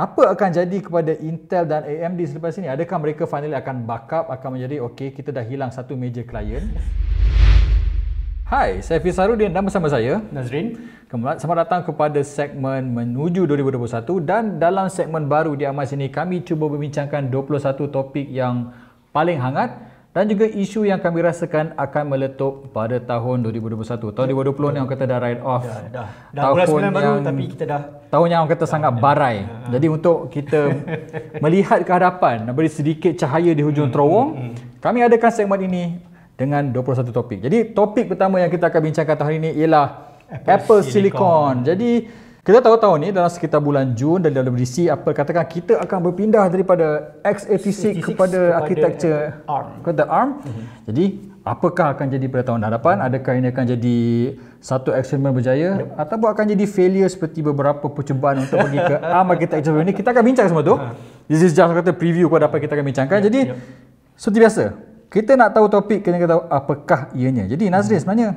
Apa akan jadi kepada Intel dan AMD selepas ini? Adakah mereka finally akan backup, akan menjadi okey, kita dah hilang satu major klien? Hai, saya Fisarudin dan bersama saya Nazrin. Selamat datang kepada segmen Menuju 2021 dan dalam segmen baru di Amas ini kami cuba membincangkan 21 topik yang paling hangat dan juga isu yang kami rasakan akan meletup pada tahun 2021. Tahun 2020 ni orang kata dah ride off. Dah, dah. Dah tahun bulan yang, baru tapi kita dah tahun yang orang kata dah, sangat barai. Ya, ya. Jadi untuk kita melihat ke hadapan beri sedikit cahaya di hujung hmm, terowong, hmm, hmm. kami adakan segmen ini dengan 21 topik. Jadi topik pertama yang kita akan bincangkan tahun ini ialah Apple, Apple Silicon. Silicon. Jadi kita tahu tahun ni dalam sekitar bulan Jun dan dalam DC apa katakan kita akan berpindah daripada x86 kepada, kepada architecture ARM. Kepada ARM. Mm-hmm. Jadi apakah akan jadi pada tahun hadapan? Adakah ini akan jadi satu eksperimen berjaya yep. ataupun akan jadi failure seperti beberapa percubaan untuk pergi ke ARM architecture ini? Kita akan bincang semua tu. Ha. This is just kata preview kepada apa kita akan bincangkan. Yep. Jadi yep. seperti biasa, kita nak tahu topik kena tahu apakah ianya. Jadi Nazrin hmm. sebenarnya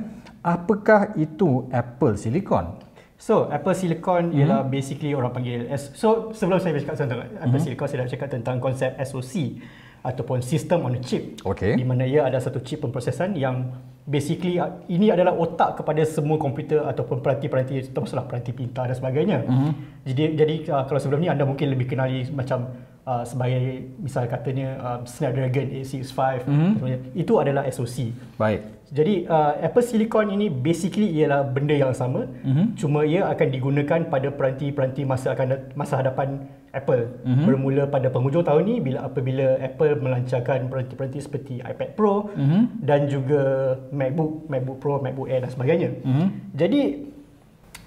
apakah itu Apple Silicon? So, Apple Silicon mm-hmm. ialah basically orang panggil So, sebelum saya bercakap tentang Apple mm-hmm. Silicon, saya dah cakap tentang konsep SoC ataupun System on a Chip. Okay. Di mana ia ada satu chip pemprosesan yang basically ini adalah otak kepada semua komputer ataupun peranti-peranti termasuklah peranti pintar dan sebagainya. Mm-hmm. Jadi, jadi uh, kalau sebelum ni anda mungkin lebih kenali macam uh, sebagai misal katanya uh, Snapdragon 865 mm-hmm. itu adalah SoC. Baik. Jadi uh, Apple Silicon ini basically ialah benda yang sama, mm-hmm. cuma ia akan digunakan pada peranti-peranti masa akan masa hadapan Apple. Mm-hmm. Bermula pada penghujung tahun ini bila apabila Apple melancarkan peranti-peranti seperti iPad Pro mm-hmm. dan juga MacBook, MacBook Pro, MacBook Air dan sebagainya. Mm-hmm. Jadi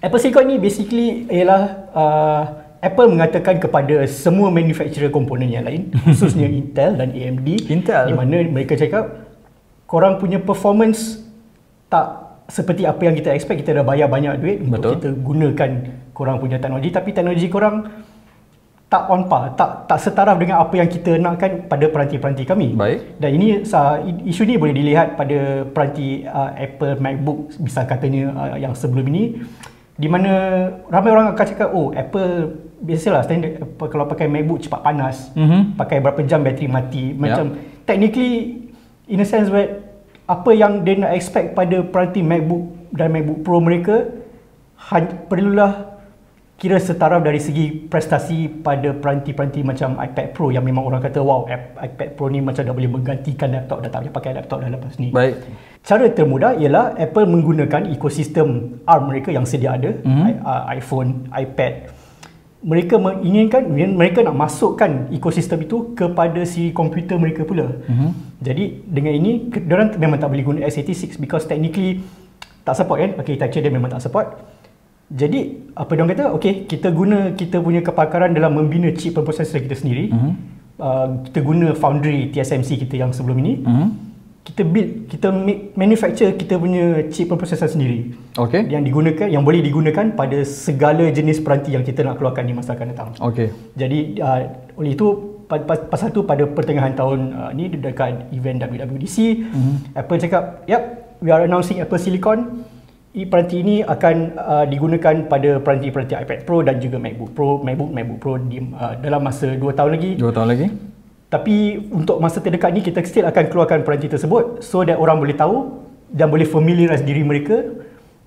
Apple Silicon ini basically ialah uh, Apple mengatakan kepada semua manufacturer komponen yang lain, khususnya Intel dan AMD, Intel. di mana mereka cakap korang punya performance tak seperti apa yang kita expect kita dah bayar banyak duit Betul. untuk kita gunakan korang punya teknologi tapi teknologi korang tak on par tak tak setaraf dengan apa yang kita nakkan pada peranti-peranti kami baik dan ini isu ni boleh dilihat pada peranti uh, Apple MacBook bisa katanya uh, yang sebelum ini di mana ramai orang akan cakap oh Apple biasalah standard kalau pakai MacBook cepat panas mm-hmm. pakai berapa jam bateri mati macam yep. technically in a sense where apa yang dia nak expect pada peranti MacBook dan MacBook Pro mereka perlulah kira setara dari segi prestasi pada peranti-peranti macam iPad Pro yang memang orang kata wow iPad Pro ni macam dah boleh menggantikan laptop dah tak payah pakai laptop dah lepas ni. Baik. Cara termudah ialah Apple menggunakan ekosistem ARM mereka yang sedia ada, mm-hmm. iPhone, iPad, mereka menginginkan mereka nak masukkan ekosistem itu kepada si komputer mereka pula. Mm-hmm. Jadi dengan ini orang memang tak boleh guna x86 because technically tak support kan architecture dia memang tak support. Jadi apa dia kata okey kita guna kita punya kepakaran dalam membina chip processor kita sendiri. Mm-hmm. Uh, kita guna foundry TSMC kita yang sebelum ini. Mm-hmm kita build kita make, manufacture kita punya chip processor sendiri. Okay. Yang digunakan yang boleh digunakan pada segala jenis peranti yang kita nak keluarkan di masa akan datang. Okay. Jadi uh, oleh itu pasal tu pada pertengahan tahun uh, ni dekat event WWDC mm-hmm. Apple cakap, "Yep, we are announcing Apple Silicon. I peranti ini akan uh, digunakan pada peranti-peranti iPad Pro dan juga MacBook Pro, MacBook MacBook Pro di, uh, dalam masa 2 tahun lagi." 2 tahun lagi. Tapi untuk masa terdekat ni kita still akan keluarkan peranti tersebut so that orang boleh tahu dan boleh familiarize diri mereka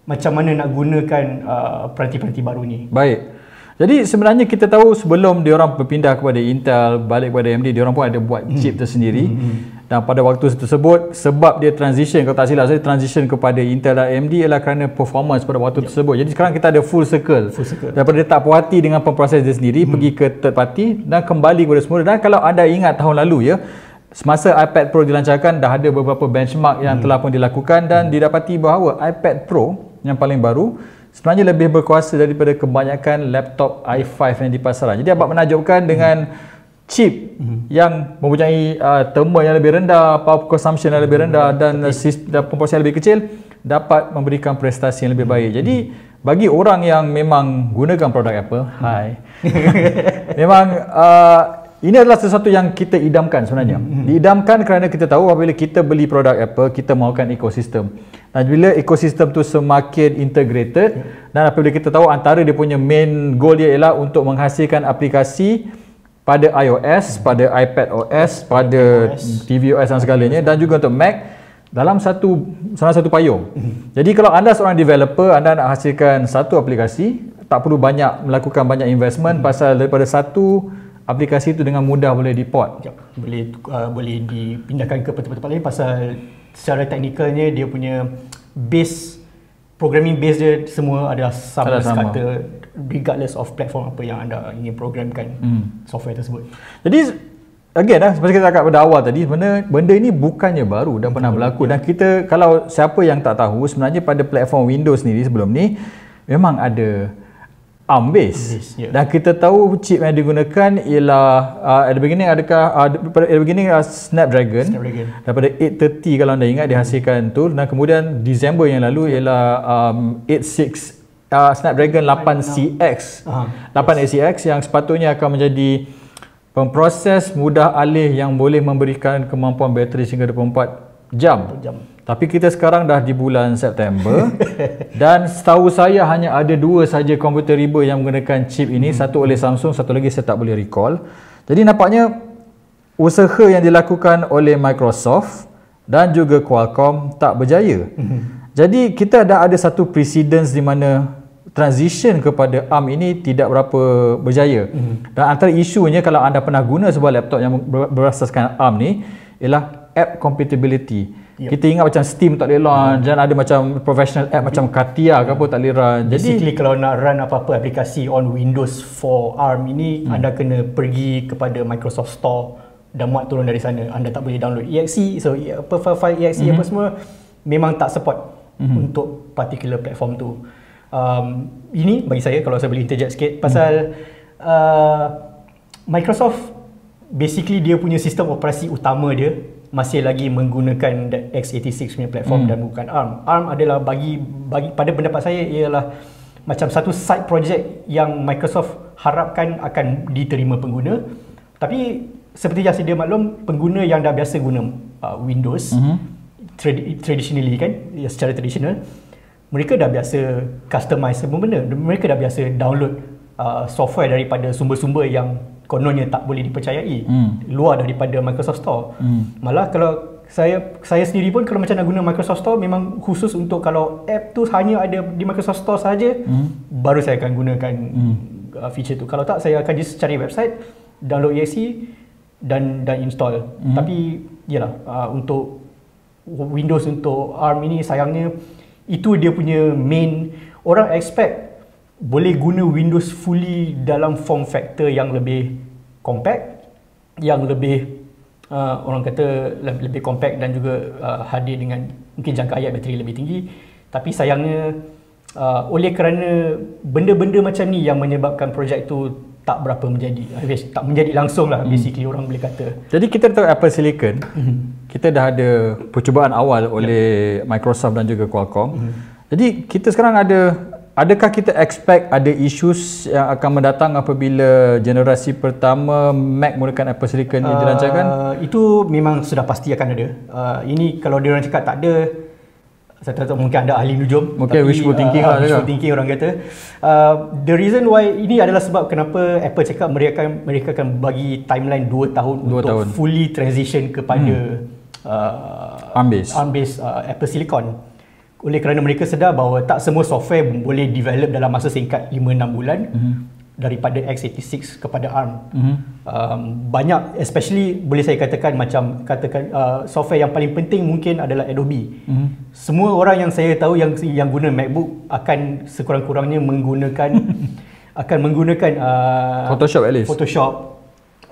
macam mana nak gunakan uh, peranti-peranti baru ni. Baik. Jadi sebenarnya kita tahu sebelum dia orang berpindah kepada Intel balik kepada AMD dia orang pun ada buat chip hmm. tersendiri. Hmm. Dan pada waktu tersebut sebab dia transition kalau tak silap saya transition kepada Intel dan AMD ialah kerana performance pada waktu yep. tersebut. Jadi sekarang kita ada full circle. Full circle. Daripada dia tak puas hati dengan pemproses dia sendiri hmm. pergi ke third party dan kembali kepada semula. Dan kalau anda ingat tahun lalu ya semasa iPad Pro dilancarkan dah ada beberapa benchmark yang hmm. telah pun dilakukan dan hmm. didapati bahawa iPad Pro yang paling baru sebenarnya lebih berkuasa daripada kebanyakan laptop i5 yang di pasaran. Jadi amat menakjubkan dengan hmm chip mm-hmm. yang mempunyai uh, thermal yang lebih rendah, power consumption yang lebih rendah mm-hmm. dan sistem komposi yang lebih kecil dapat memberikan prestasi yang lebih baik. Jadi bagi orang yang memang gunakan produk Apple, mm-hmm. hai. memang uh, ini adalah sesuatu yang kita idamkan sebenarnya. Mm-hmm. Diidamkan kerana kita tahu apabila kita beli produk Apple, kita mahukan ekosistem. Dan bila ekosistem tu semakin integrated dan apabila kita tahu antara dia punya main goal dia ialah untuk menghasilkan aplikasi pada iOS, mm-hmm. pada iPad OS, pada. TV OS dan segalanya dan juga untuk Mac dalam satu salah satu payung. Mm-hmm. Jadi kalau anda seorang developer, anda nak hasilkan satu aplikasi, tak perlu banyak melakukan banyak investment mm-hmm. pasal daripada satu aplikasi itu dengan mudah boleh diport. Ya, boleh uh, boleh dipindahkan ke tempat-tempat lain pasal secara teknikalnya dia punya base programming base dia semua adalah sama, sama. sekata regardless of platform apa yang anda ingin programkan hmm. software tersebut. Jadi again lah seperti kita cakap pada awal tadi benda benda ini bukannya baru dan pernah berlaku dan kita kalau siapa yang tak tahu sebenarnya pada platform Windows sendiri sebelum ni memang ada ARM base. yeah. Dan kita tahu chip yang digunakan ialah uh, at the beginning adakah uh, at the beginning uh, Snapdragon, Snapdragon daripada 830 kalau anda ingat dihasilkan tu dan kemudian Disember yang lalu ialah um, 86 uh, Snapdragon 8CX. Uh-huh. 8CX yang sepatutnya akan menjadi pemproses mudah alih yang boleh memberikan kemampuan bateri sehingga 24 jam. jam. Tapi kita sekarang dah di bulan September dan setahu saya hanya ada dua saja komputer riba yang menggunakan chip ini, hmm. satu oleh Samsung, satu lagi saya tak boleh recall. Jadi nampaknya usaha yang dilakukan oleh Microsoft dan juga Qualcomm tak berjaya. Hmm. Jadi kita dah ada satu precedence di mana transition kepada ARM ini tidak berapa berjaya. Hmm. Dan antara isunya kalau anda pernah guna sebuah laptop yang berasaskan ARM ni ialah app compatibility. Yep. Kita ingat macam Steam tak boleh launch dan ada macam professional app macam Katia ke apa tak boleh run. Jadi Basically kalau nak run apa-apa aplikasi on Windows for ARM ini hmm. anda kena pergi kepada Microsoft Store dan muat turun dari sana. Anda tak boleh download exe so apa file exe hmm. apa semua memang tak support hmm. untuk particular platform tu. Um, ini bagi saya kalau saya boleh interject sikit pasal hmm. uh, Microsoft basically dia punya sistem operasi utama dia masih lagi menggunakan x86 punya platform hmm. dan bukan ARM. ARM adalah bagi bagi pada pendapat saya ialah macam satu side project yang Microsoft harapkan akan diterima pengguna. Tapi seperti yang sedia maklum, pengguna yang dah biasa guna uh, Windows mm-hmm. trad- traditionally kan, ya, secara tradisional, mereka dah biasa customize semua benda. Mereka dah biasa download uh, software daripada sumber-sumber yang kononnya tak boleh dipercayai hmm. luar daripada Microsoft Store. Hmm. Malah kalau saya saya sendiri pun kalau macam nak guna Microsoft Store memang khusus untuk kalau app tu hanya ada di Microsoft Store saja hmm. baru saya akan gunakan hmm. uh, feature tu. Kalau tak saya akan just cari website, download exe dan dan install. Hmm. Tapi yalah uh, untuk Windows untuk ARM ini sayangnya itu dia punya main. Orang expect boleh guna Windows fully dalam form factor yang lebih compact yang lebih uh, orang kata lebih compact dan juga uh, hadir dengan mungkin jangka hayat bateri lebih tinggi. Tapi sayangnya uh, oleh kerana benda-benda macam ni yang menyebabkan projek tu tak berapa menjadi. Tak menjadi langsung lah hmm. basically orang boleh kata. Jadi kita tahu Apple Silicon. Hmm. Kita dah ada percubaan awal oleh yeah. Microsoft dan juga Qualcomm hmm. jadi kita sekarang ada Adakah kita expect ada issues yang akan mendatang apabila generasi pertama Mac menggunakan Apple Silicon ini uh, dilancarkan? Itu memang sudah pasti akan ada. Uh, ini kalau dia orang cakap tak ada, saya tak tahu mungkin ada ahli nujum. Mungkin okay, wishful thinking uh, lah. Wishful thinking orang kata. Uh, the reason why ini adalah sebab kenapa Apple cakap mereka akan mereka akan bagi timeline 2 tahun 2 untuk tahun. fully transition kepada hmm. Uh, ARM-based, ARM-based uh, Apple Silicon oleh kerana mereka sedar bahawa tak semua software boleh develop dalam masa singkat 5-6 bulan mm-hmm. daripada x86 kepada ARM. Mm-hmm. Um, banyak especially boleh saya katakan macam katakan uh, software yang paling penting mungkin adalah Adobe. Mm-hmm. Semua orang yang saya tahu yang yang guna MacBook akan sekurang-kurangnya menggunakan akan menggunakan uh, Photoshop at least. Photoshop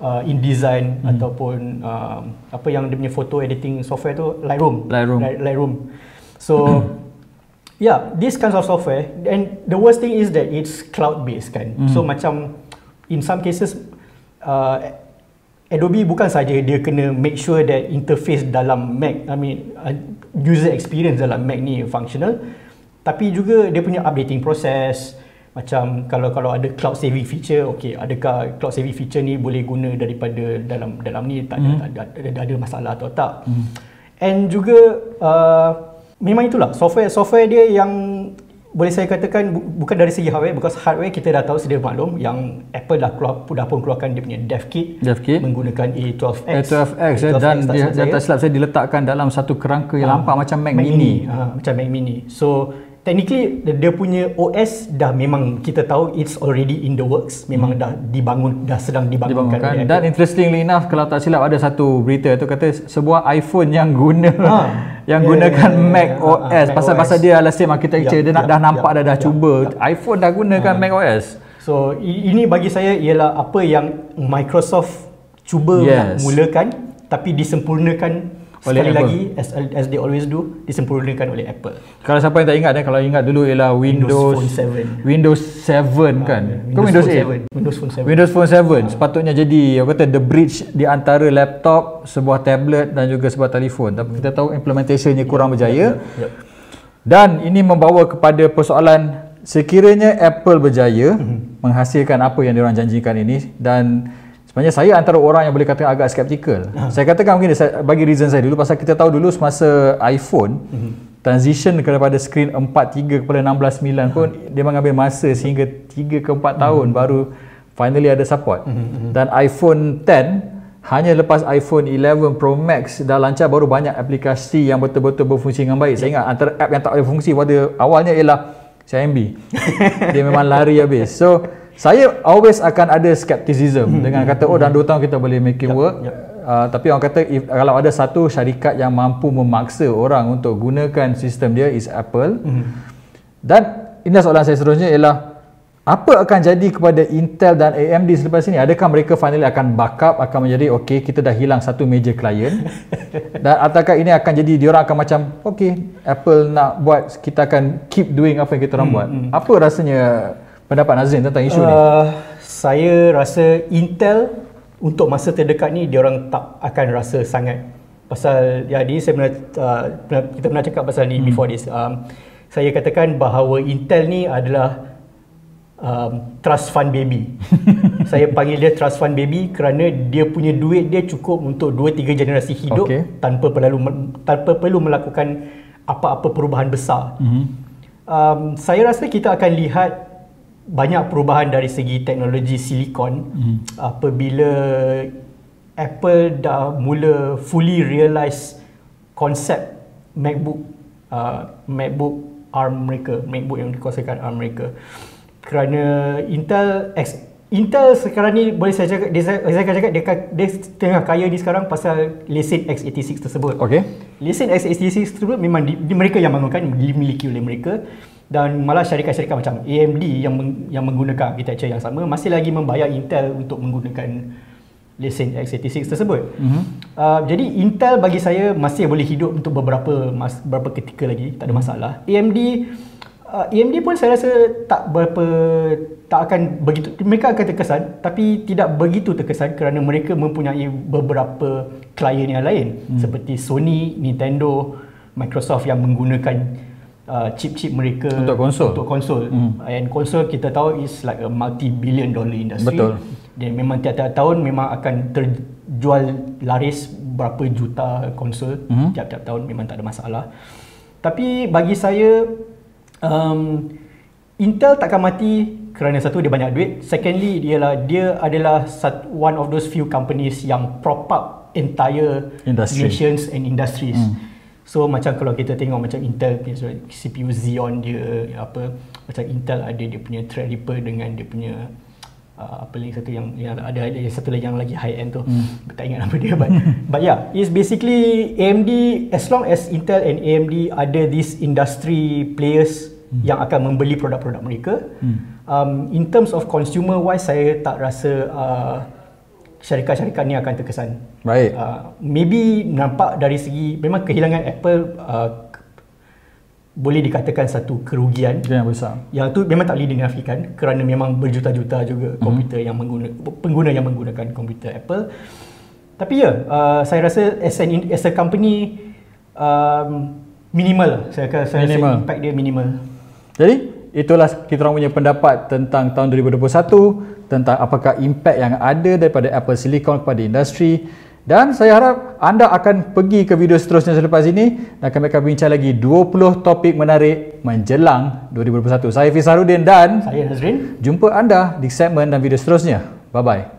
uh, InDesign mm-hmm. ataupun uh, apa yang dia punya photo editing software tu Lightroom. Lightroom. Lightroom. So yeah, this kinds of software and the worst thing is that it's cloud based kan. Mm. So macam in some cases uh, Adobe bukan saja dia kena make sure that interface dalam Mac, I mean uh, user experience dalam Mac ni functional, tapi juga dia punya updating process, macam kalau kalau ada cloud saving feature okey adakah cloud saving feature ni boleh guna daripada dalam dalam ni tak ada, mm. ada, ada, ada masalah atau tak mm. and juga uh, memang itulah software software dia yang boleh saya katakan bu- bukan dari segi hardware because hardware kita dah tahu sedia maklum yang Apple dah keluar dah pun keluarkan dia punya dev kit, dev kit. menggunakan A12X A12X, A12X dan dia, dia tak silap saya diletakkan dalam satu kerangka yang uh, nampak macam Mac, Mac Mini, Mini. Uh, macam Mac Mini so technically dia punya OS dah memang kita tahu it's already in the works memang hmm. dah dibangun dah sedang dibangunkan Dibangunkan. dan interestingly enough kalau tak silap ada satu berita tu kata sebuah iPhone yang guna ha. yang yeah, gunakan yeah, yeah, Mac yeah, OS yeah, pasal pasal dia adalah same architecture yeah, dia nak yeah, dah nampak yeah, dah dah yeah, cuba yeah. iPhone dah gunakan ha. Mac OS so ini bagi saya ialah apa yang Microsoft cuba yes. mulakan tapi disempurnakan oleh Sekali Apple. lagi as, as they always do disempurnakan oleh Apple. Kalau siapa yang tak ingat eh kalau ingat dulu ialah Windows Windows Phone 7. Windows 7 kan. Uh, Kau Windows, Windows 8. Windows Phone 7. Windows Phone 7 uh. sepatutnya jadi aku kata the bridge di antara laptop, sebuah tablet dan juga sebuah telefon. Tapi kita tahu implementationnya kurang yeah, berjaya. Yeah, yeah. Dan ini membawa kepada persoalan sekiranya Apple berjaya mm-hmm. menghasilkan apa yang diorang janjikan ini dan Sebenarnya saya antara orang yang boleh katakan agak skeptikal. Uh. Saya katakan mungkin saya bagi reason saya dulu pasal kita tahu dulu semasa iPhone uh-huh. transition kepada skrin 4.3 kepada 16.9 pun uh. dia mengambil masa sehingga 3 ke 4 uh-huh. tahun baru finally ada support. Uh-huh. Dan iPhone 10 hanya lepas iPhone 11 Pro Max dah lancar baru banyak aplikasi yang betul-betul berfungsi dengan baik. Saya ingat antara app yang tak ada fungsi pada awalnya ialah CIMB. dia memang lari habis. So saya always akan ada skepticism hmm. dengan kata oh dalam 2 tahun kita boleh make it yep. work yep. Uh, tapi orang kata if, kalau ada satu syarikat yang mampu memaksa orang untuk gunakan sistem dia is Apple hmm. dan ini soalan saya seterusnya ialah apa akan jadi kepada Intel dan AMD selepas ini adakah mereka finally akan backup akan menjadi okey kita dah hilang satu major client dan ataukah ini akan jadi diorang akan macam okey Apple nak buat kita akan keep doing apa yang kita orang hmm. buat hmm. apa rasanya pendapat Nazrin tentang isu uh, ni? Saya rasa Intel untuk masa terdekat ni dia orang tak akan rasa sangat pasal ya ni saya pernah, uh, pernah kita pernah cakap pasal ni hmm. before this. Um, saya katakan bahawa Intel ni adalah um, trust fund baby. saya panggil dia trust fund baby kerana dia punya duit dia cukup untuk 2 3 generasi hidup okay. tanpa perlu tanpa perlu melakukan apa-apa perubahan besar. Mm-hmm. Um, saya rasa kita akan lihat banyak perubahan dari segi teknologi silikon hmm. apabila Apple dah mula fully realise konsep MacBook uh, MacBook ARM mereka MacBook yang dikuasakan ARM mereka kerana Intel X Intel sekarang ni boleh saya cakap dia, saya akan cakap dia, dia tengah kaya ni sekarang pasal lesen x86 tersebut. Okey. Lesen x86 tersebut memang di, di mereka yang bangunkan dimiliki oleh mereka dan malah syarikat-syarikat macam AMD yang meng, yang menggunakan architecture yang sama masih lagi membayar Intel untuk menggunakan lesen x86 tersebut. Mm-hmm. Uh, jadi Intel bagi saya masih boleh hidup untuk beberapa mas, beberapa ketika lagi, tak ada masalah. AMD uh, AMD pun saya rasa tak berapa tak akan begitu mereka akan terkesan tapi tidak begitu terkesan kerana mereka mempunyai beberapa klien yang lain mm. seperti Sony, Nintendo, Microsoft yang menggunakan uh, chip-chip mereka untuk konsol. Untuk konsol. Hmm. And konsol kita tahu is like a multi-billion dollar industry. Betul. Dan memang tiap-tiap tahun memang akan terjual laris berapa juta konsol hmm. tiap-tiap tahun memang tak ada masalah. Tapi bagi saya um, Intel takkan mati kerana satu dia banyak duit. Secondly ialah dia adalah one of those few companies yang prop up entire Industry. nations and industries. Hmm. So macam kalau kita tengok macam Intel CPU Xeon dia apa macam Intel ada dia punya Threadripper dengan dia punya uh, apa lagi satu yang, yang ada ada satu lagi yang lagi high end tu hmm. tak ingat nama dia but but yeah it's basically AMD as long as Intel and AMD ada this industry players hmm. yang akan membeli produk-produk mereka hmm. um, in terms of consumer wise saya tak rasa uh, syarikat-syarikat ni akan terkesan. Baik. Uh, maybe nampak dari segi memang kehilangan Apple uh, boleh dikatakan satu kerugian yang besar. Yang tu memang tak boleh dinafikan kerana memang berjuta-juta juga mm-hmm. komputer yang mengguna pengguna yang menggunakan komputer Apple. Tapi ya, uh, saya rasa as, an, as a company um, minimal lah. Saya, saya minimal. rasa impact dia minimal. Jadi itulah kita orang punya pendapat tentang tahun 2021 tentang apakah impact yang ada daripada Apple Silicon kepada industri dan saya harap anda akan pergi ke video seterusnya selepas ini dan kami akan bincang lagi 20 topik menarik menjelang 2021. Saya Fiz Harudin dan Saya Nazrin. jumpa anda di segmen dan video seterusnya. Bye-bye.